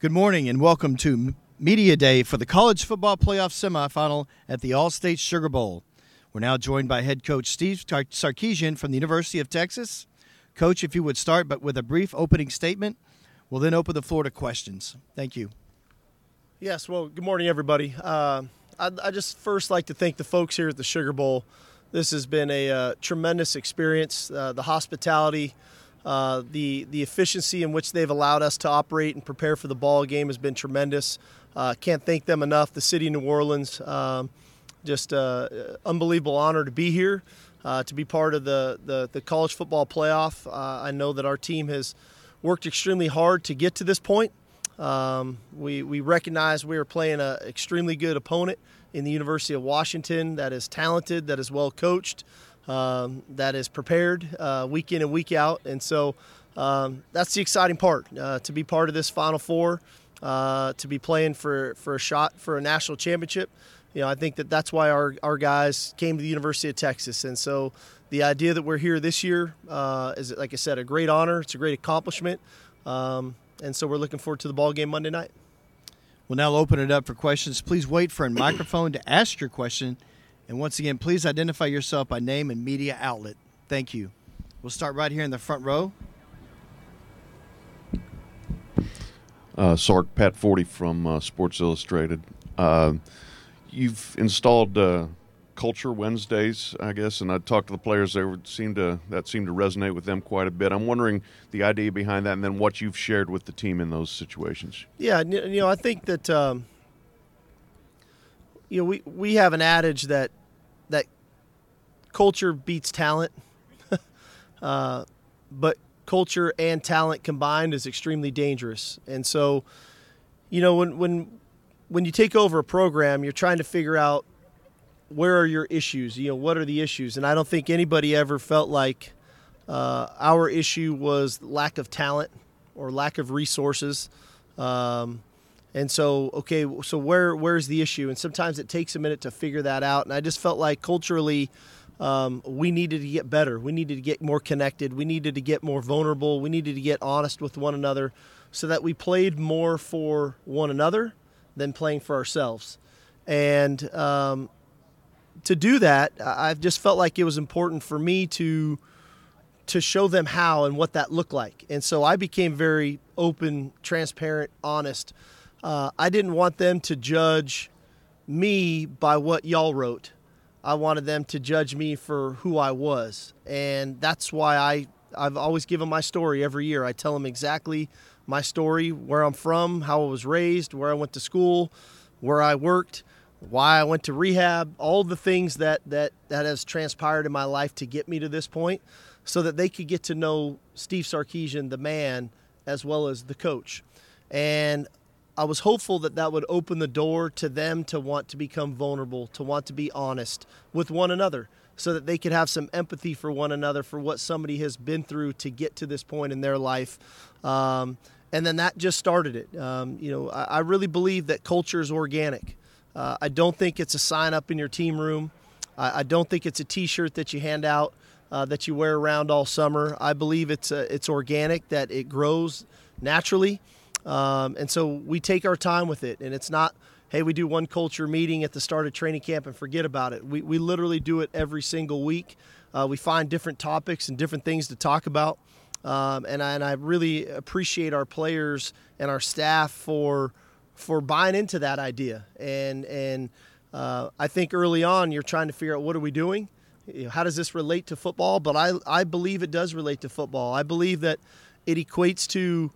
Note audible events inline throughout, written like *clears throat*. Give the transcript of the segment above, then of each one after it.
Good morning and welcome to Media Day for the College Football Playoff Semifinal at the Allstate Sugar Bowl. We're now joined by head coach Steve Sarkisian from the University of Texas. Coach, if you would start but with a brief opening statement, we'll then open the floor to questions. Thank you. Yes, well, good morning, everybody. Uh, I'd, I just first like to thank the folks here at the Sugar Bowl. This has been a uh, tremendous experience. Uh, the hospitality, uh, the the efficiency in which they've allowed us to operate and prepare for the ball game has been tremendous. Uh, can't thank them enough. The city of New Orleans, um, just uh, unbelievable honor to be here, uh, to be part of the the, the college football playoff. I know that our team has worked extremely hard to get to this point. Um, we we recognize we are playing an extremely good opponent in the University of Washington that is talented, that is well coached um, that is prepared uh, week in and week out. And so um, that's the exciting part uh, to be part of this Final Four, uh, to be playing for, for a shot for a national championship. You know, I think that that's why our, our guys came to the University of Texas. And so the idea that we're here this year uh, is, like I said, a great honor. It's a great accomplishment. Um, and so we're looking forward to the ball game Monday night. We'll now open it up for questions. Please wait for a microphone to ask your question and once again, please identify yourself by name and media outlet. Thank you. We'll start right here in the front row. Uh, Sark Pat Forde from uh, Sports Illustrated. Uh, you've installed uh, Culture Wednesdays, I guess, and I talked to the players. They seemed to that seemed to resonate with them quite a bit. I'm wondering the idea behind that, and then what you've shared with the team in those situations. Yeah, you know, I think that um, you know we we have an adage that that culture beats talent, *laughs* uh, but culture and talent combined is extremely dangerous. And so, you know, when when when you take over a program, you're trying to figure out where are your issues. You know, what are the issues? And I don't think anybody ever felt like uh, our issue was lack of talent or lack of resources. Um, and so, okay, so where where's the issue? And sometimes it takes a minute to figure that out. And I just felt like culturally, um, we needed to get better. We needed to get more connected. We needed to get more vulnerable. We needed to get honest with one another, so that we played more for one another than playing for ourselves. And um, to do that, I've just felt like it was important for me to to show them how and what that looked like. And so I became very open, transparent, honest uh, I didn't want them to judge me by what y'all wrote. I wanted them to judge me for who I was. And that's why I, I've always given my story every year. I tell them exactly my story, where I'm from, how I was raised, where I went to school, where I worked, why I went to rehab, all the things that, that, that has transpired in my life to get me to this point so that they could get to know Steve Sarkisian, the man, as well as the coach. And I was hopeful that that would open the door to them to want to become vulnerable, to want to be honest with one another, so that they could have some empathy for one another for what somebody has been through to get to this point in their life. Um, and then that just started it. Um, you know, I, I, really believe that culture is organic. Uh, I don't think it's a sign up in your team room. I, I don't think it's a T-shirt that you hand out uh, that you wear around all summer. I believe it's it's organic, that it grows naturally. Um, and so we take our time with it, and it's not, hey, we do one culture meeting at the start of training camp and forget about it. We, we literally do it every single week. Uh, we find different topics and different things to talk about. Um, and, I, and I really appreciate our players and our staff for for buying into that idea. And and uh, I think early on you're trying to figure out what are we doing, you know, how does this relate to football? But I I believe it does relate to football. I believe that it equates to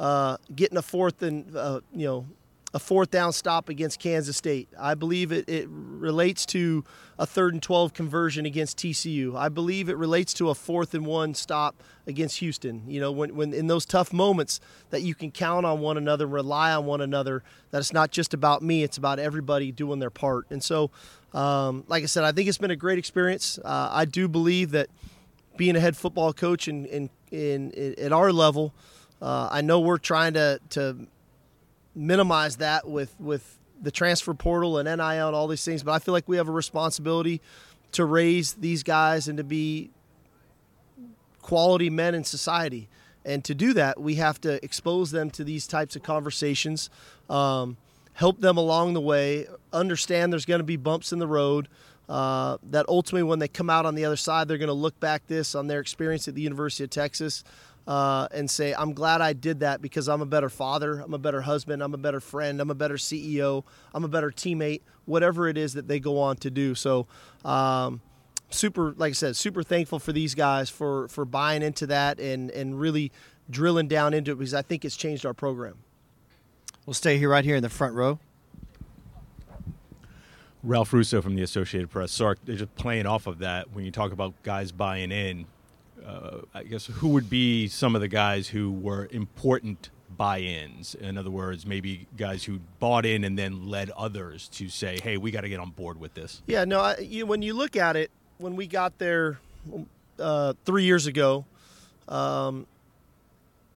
uh, getting a fourth and uh, you know a fourth down stop against Kansas State. I believe it, it relates to a third and 12 conversion against TCU. I believe it relates to a fourth and one stop against Houston. You know, when, when in those tough moments that you can count on one another, rely on one another, that it's not just about me, it's about everybody doing their part. And so, um, like I said, I think it's been a great experience. Uh, I do believe that being a head football coach in, in, in, in at our level, uh, I know we're trying to to minimize that with with the transfer portal and NIL and all these things, but I feel like we have a responsibility to raise these guys and to be quality men in society. And to do that, we have to expose them to these types of conversations, um, help them along the way, understand there's going to be bumps in the road. Uh, that ultimately, when they come out on the other side, they're going to look back this on their experience at the University of Texas uh, and say, I'm glad I did that because I'm a better father, I'm a better husband, I'm a better friend, I'm a better CEO, I'm a better teammate, whatever it is that they go on to do. So, um, super, like I said, super thankful for these guys for, for buying into that and, and really drilling down into it because I think it's changed our program. We'll stay here right here in the front row. Ralph Russo from the Associated Press. Sark, just playing off of that, when you talk about guys buying in, uh, I guess who would be some of the guys who were important buy-ins? In other words, maybe guys who bought in and then led others to say, "Hey, we got to get on board with this." Yeah, no. I, you, when you look at it, when we got there uh, three years ago, um,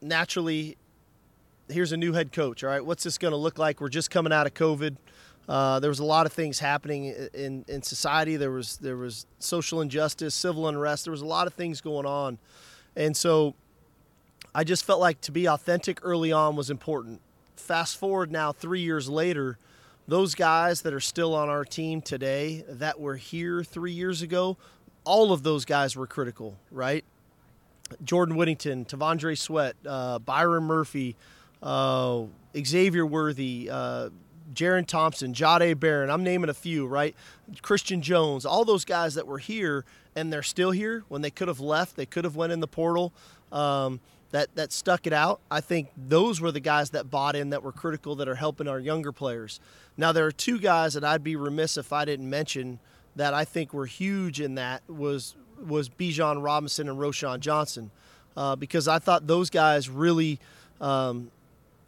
Naturally, here's a new head coach. All right, what's this going to look like? We're just coming out of COVID. Uh, there was a lot of things happening in, in society. There was there was social injustice, civil unrest. There was a lot of things going on, and so I just felt like to be authentic early on was important. Fast forward now, three years later, those guys that are still on our team today that were here three years ago, all of those guys were critical, right? Jordan Whittington, T'Vondre Sweat, uh, Byron Murphy, uh, Xavier Worthy, uh, Jaron Thompson, Jahdae Barron. I'm naming a few, right? Christian Jones, all those guys that were here and they're still here when they could have left, they could have went in the portal. Um, that that stuck it out. I think those were the guys that bought in that were critical that are helping our younger players. Now there are two guys that I'd be remiss if I didn't mention that I think were huge in that was was Bijan Robinson and Roschon Johnson, uh, because I thought those guys really um,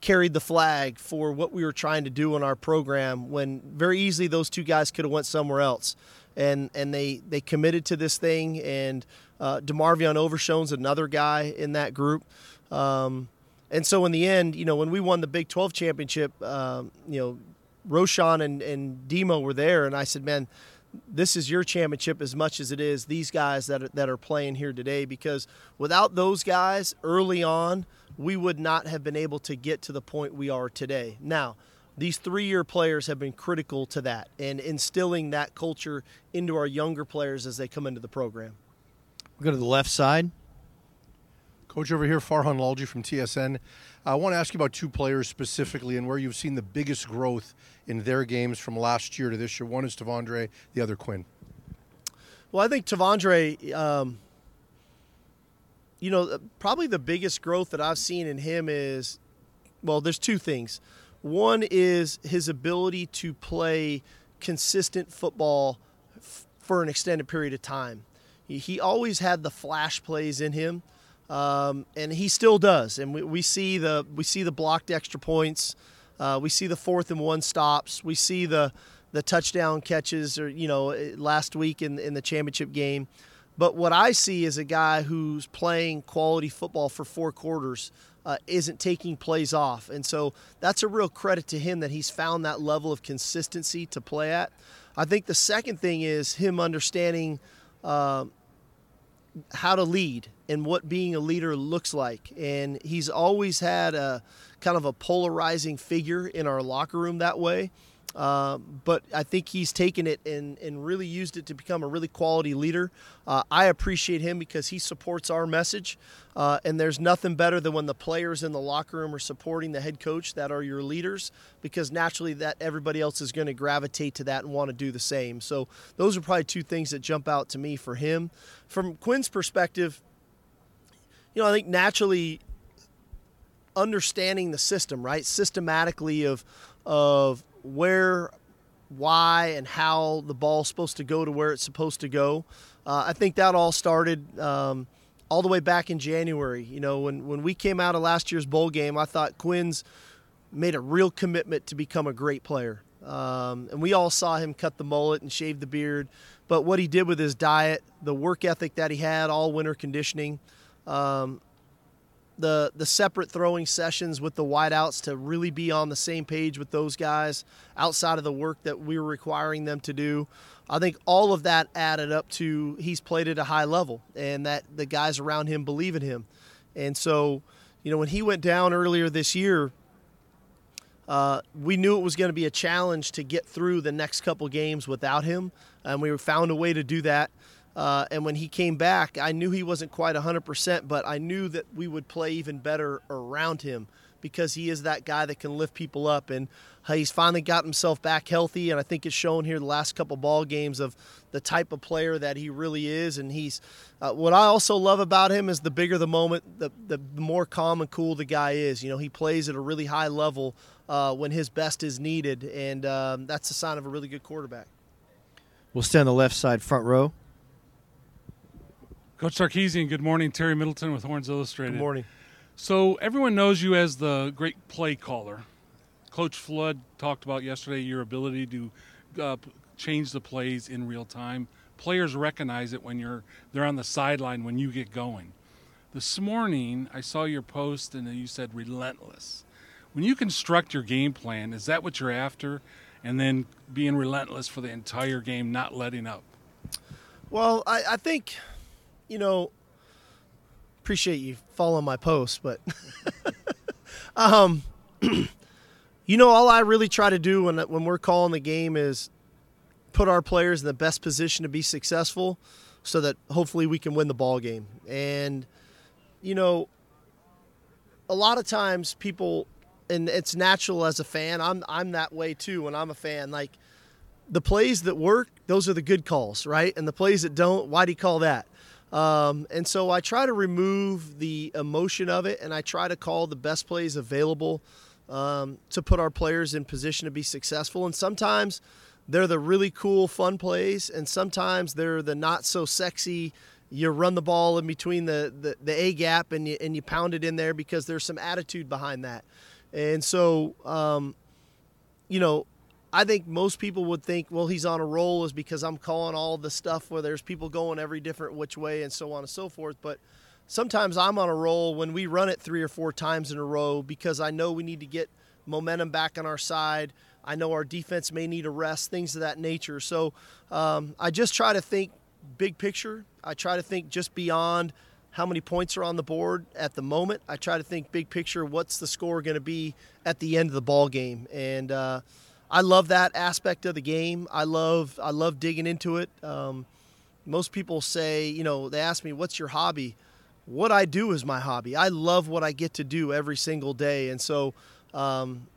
carried the flag for what we were trying to do in our program. When very easily those two guys could have went somewhere else, and and they they committed to this thing. And uh, Demarvion Overshown's another guy in that group. Um, and so in the end, you know, when we won the Big 12 championship, um, you know, Roschon and, and Demo were there, and I said, man, this is your championship as much as it is these guys that are, that are playing here today because without those guys early on, we would not have been able to get to the point we are today. Now, these three year players have been critical to that and instilling that culture into our younger players as they come into the program. We'll go to the left side. Coach over here, Farhan Lalji from TSN. I want to ask you about two players specifically and where you've seen the biggest growth in their games from last year to this year. One is T'Vondre, the other Quinn. Well, I think T'Vondre, um, you know, probably the biggest growth that I've seen in him is, well, there's two things. One is his ability to play consistent football f- for an extended period of time. He, he always had the flash plays in him, um, and he still does. And we, we see the we see the blocked extra points. Uh, we see the fourth and one stops. We see the the touchdown catches, or you know, last week in in the championship game. But what I see is a guy who's playing quality football for four quarters, uh, isn't taking plays off, and so that's a real credit to him that he's found that level of consistency to play at. I think the second thing is him understanding. Uh, how to lead and what being a leader looks like. And he's always had a kind of a polarizing figure in our locker room that way. Uh, but I think he's taken it and, and really used it to become a really quality leader. Uh, I appreciate him because he supports our message. Uh, and there's nothing better than when the players in the locker room are supporting the head coach that are your leaders because naturally that everybody else is going to gravitate to that and want to do the same. So those are probably two things that jump out to me for him. From Quinn's perspective, you know, I think naturally understanding the system, right? Systematically of of where, why, and how the ball's supposed to go to where it's supposed to go. Uh, I think that all started um, all the way back in January. You know, when when we came out of last year's bowl game, I thought Quinn's made a real commitment to become a great player. Um, and we all saw him cut the mullet and shave the beard. But what he did with his diet, the work ethic that he had, all winter conditioning, um, the the separate throwing sessions with the wideouts to really be on the same page with those guys outside of the work that we were requiring them to do. I think all of that added up to he's played at a high level and that the guys around him believe in him. And so, you know, when he went down earlier this year, uh, we knew it was going to be a challenge to get through the next couple games without him, and we found a way to do that. Uh, and when he came back, I knew he wasn't quite 100%, but I knew that we would play even better around him because he is that guy that can lift people up. And he's finally got himself back healthy, and I think it's shown here the last couple ball games of the type of player that he really is. And he's uh, what I also love about him is the bigger the moment, the, the more calm and cool the guy is. You know, he plays at a really high level uh, when his best is needed, and um, that's a sign of a really good quarterback. We'll stay on the left side, front row. Coach Sarkisian, good morning. Terry Middleton with Horns Illustrated. Good morning. So everyone knows you as the great play caller. Coach Flood talked about yesterday your ability to uh, change the plays in real time. Players recognize it when you're they're on the sideline when you get going. This morning I saw your post and you said relentless. When you construct your game plan, is that what you're after? And then being relentless for the entire game, not letting up. Well, I, I think you know, appreciate you following my post, but *laughs* um, *clears throat* you know, all I really try to do when when we're calling the game is put our players in the best position to be successful, so that hopefully we can win the ball game. And you know, a lot of times people, and it's natural as a fan. I'm I'm that way too when I'm a fan. Like the plays that work, those are the good calls, right? And the plays that don't, why do you call that? Um, and so I try to remove the emotion of it and I try to call the best plays available um, to put our players in position to be successful. And sometimes they're the really cool, fun plays, and sometimes they're the not so sexy. You run the ball in between the, the, the A gap and you, and you pound it in there because there's some attitude behind that. And so, um, you know, I think most people would think, well, he's on a roll is because I'm calling all the stuff where there's people going every different which way and so on and so forth. But sometimes I'm on a roll when we run it three or four times in a row because I know we need to get momentum back on our side. I know our defense may need a rest, things of that nature. So um, I just try to think big picture. I try to think just beyond how many points are on the board at the moment. I try to think big picture. What's the score going to be at the end of the ball game? And uh, I love that aspect of the game. I love I love digging into it. Um, most people say, you know, they ask me, "What's your hobby?" What I do is my hobby. I love what I get to do every single day, and so um,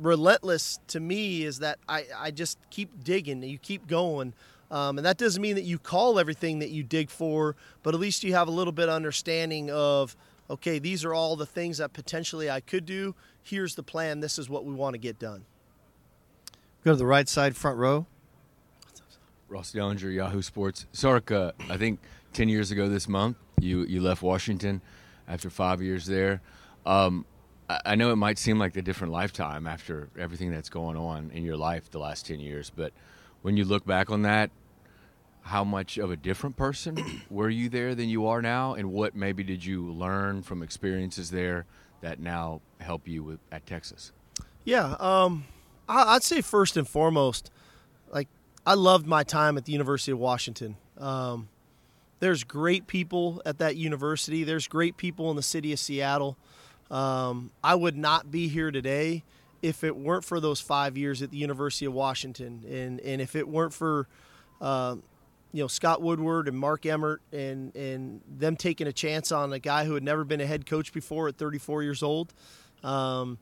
relentless to me is that I, I just keep digging. You keep going. Um, and that doesn't mean that you call everything that you dig for, but at least you have a little bit of understanding of, okay, these are all the things that potentially I could do. Here's the plan. This is what we want to get done. Go to the right side, front row. Ross Dellinger, Yahoo Sports. Sark, uh, I think 10 years ago this month, you, you left Washington after five years there. Um, I, I know it might seem like a different lifetime after everything that's going on in your life the last 10 years, but when you look back on that, how much of a different person *clears throat* were you there than you are now? And what maybe did you learn from experiences there that now help you with, at Texas? Yeah. Um, I'd say first and foremost, like I loved my time at the University of Washington. Um, there's great people at that university. There's great people in the city of Seattle. Um, I would not be here today if it weren't for those five years at the University of Washington, and and if it weren't for uh, you know Scott Woodward and Mark Emmert and and them taking a chance on a guy who had never been a head coach before at 34 years old. Um,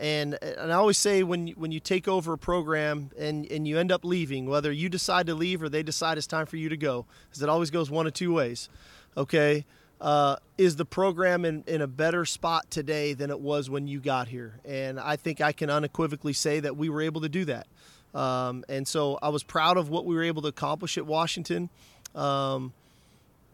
and and I always say when when you take over a program and and you end up leaving, whether you decide to leave or they decide it's time for you to go, because it always goes one of two ways. Okay, uh, is the program in, in a better spot today than it was when you got here? And I think I can unequivocally say that we were able to do that. Um, and so I was proud of what we were able to accomplish at Washington, um,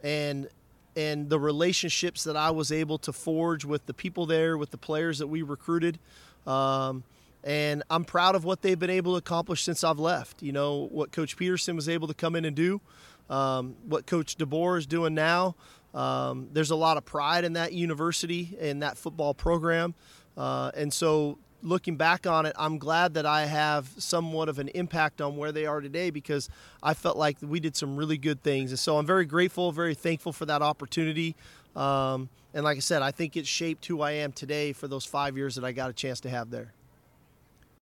and and the relationships that I was able to forge with the people there, with the players that we recruited. Um, and I'm proud of what they've been able to accomplish since I've left. You know what Coach Peterson was able to come in and do, um, what Coach DeBoer is doing now. Um, there's a lot of pride in that university and that football program, uh, and so looking back on it, I'm glad that I have somewhat of an impact on where they are today because I felt like we did some really good things. And so I'm very grateful, very thankful for that opportunity. Um, and like I said, I think it shaped who I am today for those five years that I got a chance to have there.